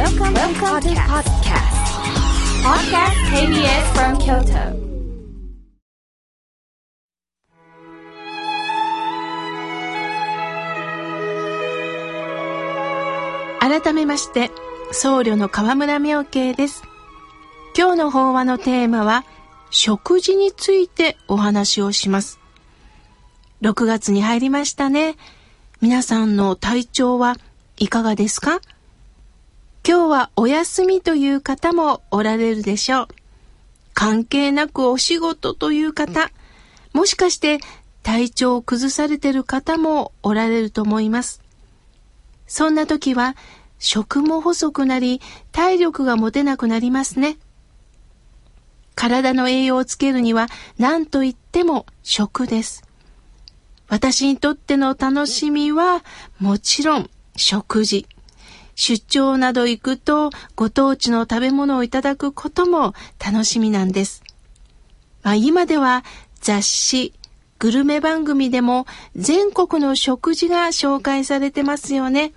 Welcome, Welcome to podcast. Podcast KBS from Kyoto. 改めまして僧侶の河村明慶です今日の法話のテーマは食事についてお話をします6月に入りましたね皆さんの体調はいかがですか？今日はお休みという方もおられるでしょう関係なくお仕事という方もしかして体調を崩されている方もおられると思いますそんな時は食も細くなり体力が持てなくなりますね。体の栄養をつけるには何と言っても食です。私にとっての楽しみはもちろん食事。出張など行くとご当地の食べ物をいただくことも楽しみなんです。まあ、今では雑誌、グルメ番組でも全国の食事が紹介されてますよね。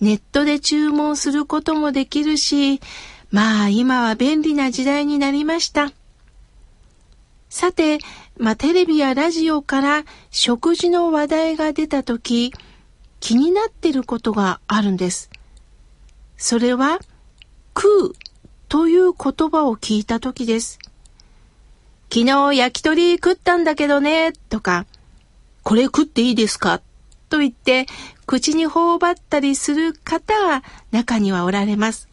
ネットで注文することもできるし、まあ今は便利な時代になりました。さて、まあテレビやラジオから食事の話題が出たとき、気になってることがあるんです。それは、食うという言葉を聞いたときです。昨日焼き鳥食ったんだけどね、とか、これ食っていいですか？と言って口に頬張ったりする方が中にはおられます。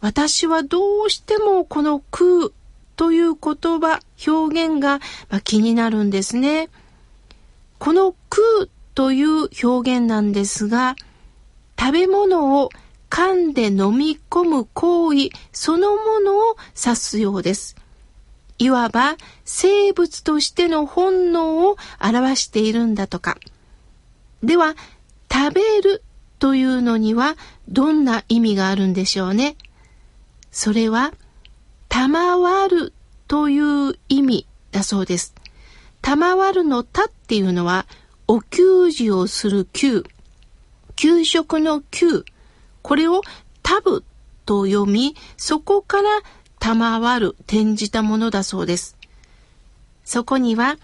私はどうしてもこの食うという言葉、表現が気になるんですね。この食うという表現なんですが、食べ物を噛んで飲み込む行為そのものを指すようです。いわば生物としての本能を表しているんだとか。では、食べるというのにはどんな意味があるんでしょうね。それは、賜るという意味だそうです。賜るのたっていうのは、お給仕をする給。給食の給。これをタブと読み、そこから賜る転じたものだそうです。そこには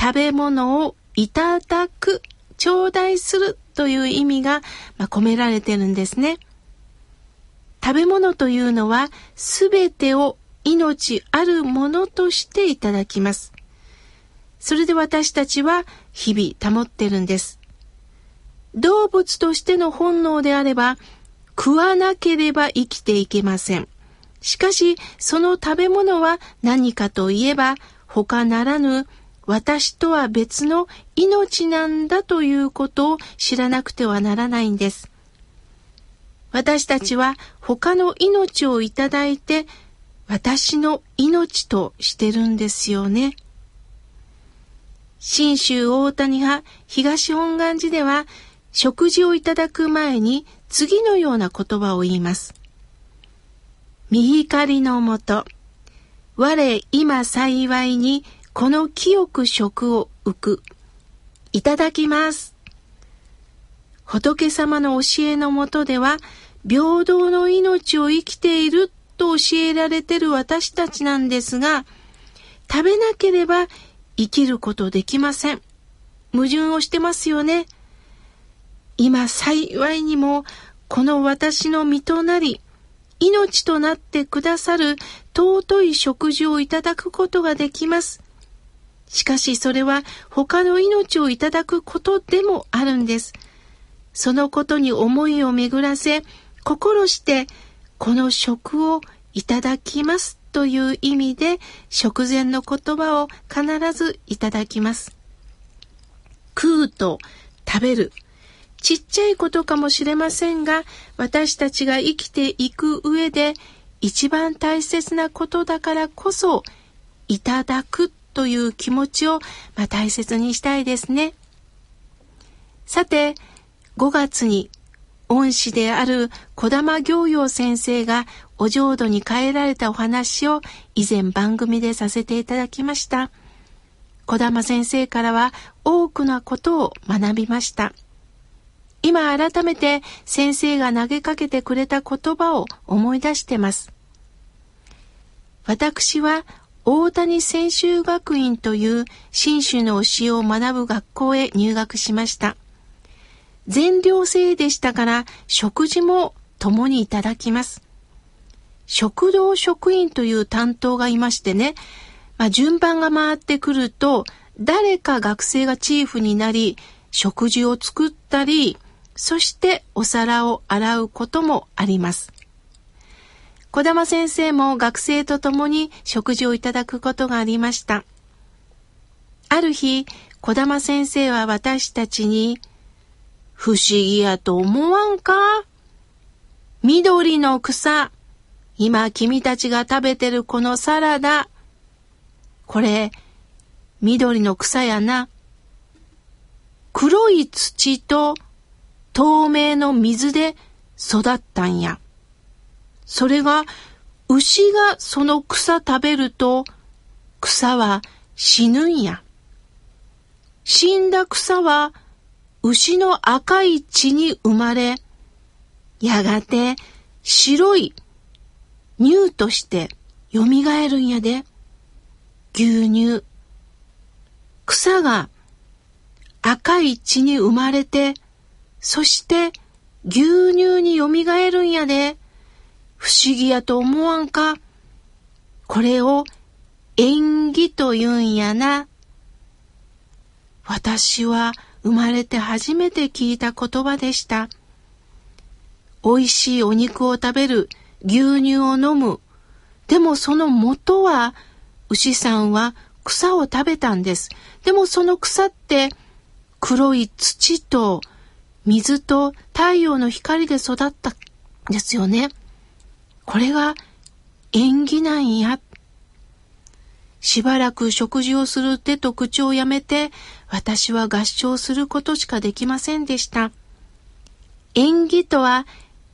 食べ物をいただく頂戴するという意味が、ま込められてるんですね。食べ物というのはすべてを命あるものとしていただきます。それで私たちは日々保ってるんです。動物としての本能であれば食わなければ生きていけません。しかしその食べ物は何かといえば他ならぬ私とは別の命なんだということを知らなくてはならないんです。私たちは他の命をいただいて私の命としてるんですよね。信州大谷派東本願寺では食事をいただく前に次のような言葉を言います。見光のもと、我今幸いにこの清く食を浮く。いただきます。仏様の教えのもとでは、平等の命を生きていると教えられてる私たちなんですが、食べなければ生きることできません。矛盾をしてますよね。今幸いにもこの私の身となり、命となってくださる尊い食事をいただくことができます。しかしそれは他の命をいただくことでもあるんです。そのことに思いを巡らせ、心してこの食をいただきますという意味で食前の言葉を必ずいただきます。食うと食べる。ちっちゃいことかもしれませんが、私たちが生きていく上で一番大切なことだからこそ、いただくという気持ちを、まあ、大切にしたいですね。さて、5月に恩師である小玉行陽先生がお浄土に帰られたお話を以前番組でさせていただきました。小玉先生からは多くのことを学びました。今改めて先生が投げかけてくれた言葉を思い出してます。私は大谷専修学院という新種の教えを学ぶ学校へ入学しました。全寮制でしたから食事も共にいただきます。食堂職員という担当がいましてね、まあ、順番が回ってくると誰か学生がチーフになり食事を作ったりそしてお皿を洗うこともあります。小玉先生も学生と共に食事をいただくことがありました。ある日、小玉先生は私たちに、不思議やと思わんか？緑の草。今君たちが食べてるこのサラダ。これ、緑の草やな。黒い土と透明の水で育ったんや。それが牛がその草食べると草は死ぬんや。死んだ草は牛の赤い血に生まれ、やがて白い乳として蘇るんやで。牛乳。草が赤い血に生まれて、そして牛乳に蘇るんやで。不思議やと思わんかこれを縁起と言うんやな。私は生まれて初めて聞いた言葉でした。美味しいお肉を食べる、牛乳を飲む。でもその元は、牛さんは草を食べたんです。でもその草って黒い土と水と太陽の光で育ったんですよね。これが縁起なんや。しばらく食事をする手と口をやめて、私は合唱することしかできませんでした。縁起とは、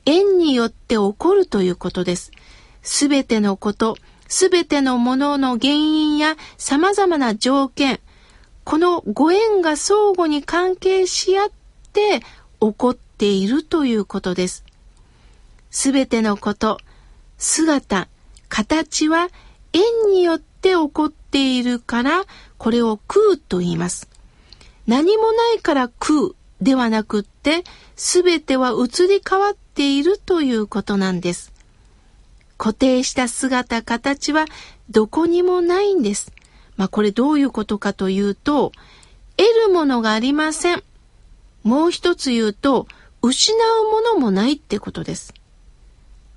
縁によって起こるということです。すべてのこと、すべてのものの原因や様々な条件、このご縁が相互に関係し合って起こっているということです。すべてのこと、姿、形は縁によって起こっているから、これを空と言います。何もないから空ではなくって、すべては移り変わっているということなんです。固定した姿、形はどこにもないんです。まあこれどういうことかというと、得るものがありません。もう一つ言うと、失うものもないってことです。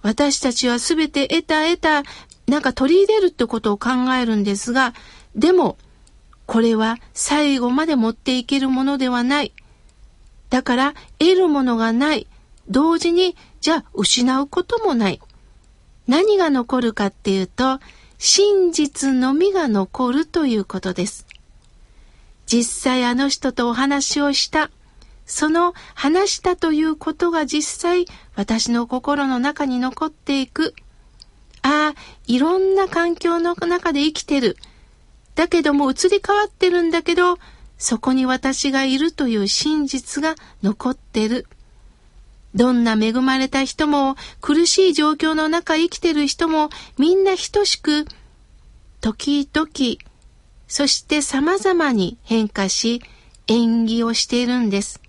私たちはすべて得た得た、なんか取り入れるってことを考えるんですが、でも、これは最後まで持っていけるものではない。だから、得るものがない。同時に、じゃあ失うこともない。何が残るかっていうと、真実のみが残るということです。実際あの人とお話をした。その話したということが実際私の心の中に残っていく。ああ、いろんな環境の中で生きてる。だけども移り変わってるんだけど、そこに私がいるという真実が残ってる。どんな恵まれた人も苦しい状況の中生きてる人もみんな等しく、時々、そして様々に変化し演技をしているんです。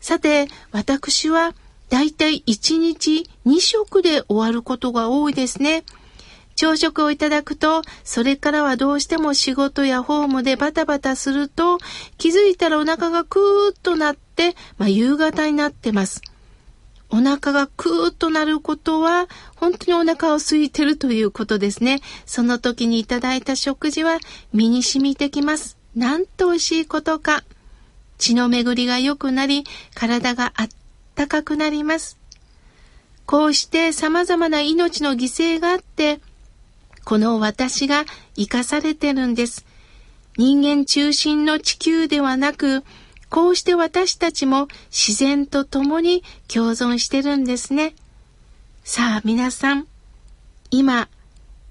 さて、私はだいたい1日2食で終わることが多いですね。朝食をいただくと、それからはどうしても仕事やホームでバタバタすると、気づいたらお腹がクーッとなって、まあ、夕方になってます。お腹がクーッとなることは、本当にお腹を空いてるということですね。その時にいただいた食事は身に染みてきます。なんと美味しいことか。血の巡りが良くなり、体があったかくなります。こうして様々な命の犠牲があって、この私が生かされてるんです。人間中心の地球ではなく、こうして私たちも自然と共に共存してるんですね。さあ皆さん、今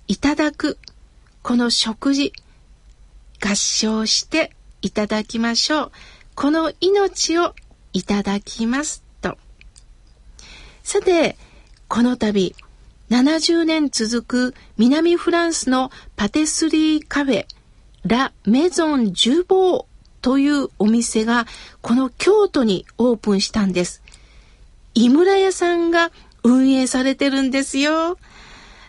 いただくこの食事、合唱していただきましょう。この命をいただきますと。さて、この度、70年続く南フランスのパティスリーカフェ、ラ・メゾン・ジュボーというお店がこの京都にオープンしたんです。井村屋さんが運営されてるんですよ。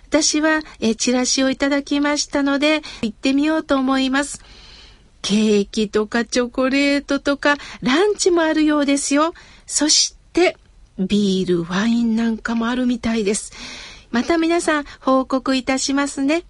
私はえチラシをいただきましたので行ってみようと思います。ケーキとかチョコレートとかランチもあるようですよ。そしてビール、ワインなんかもあるみたいです。また皆さん報告いたしますね。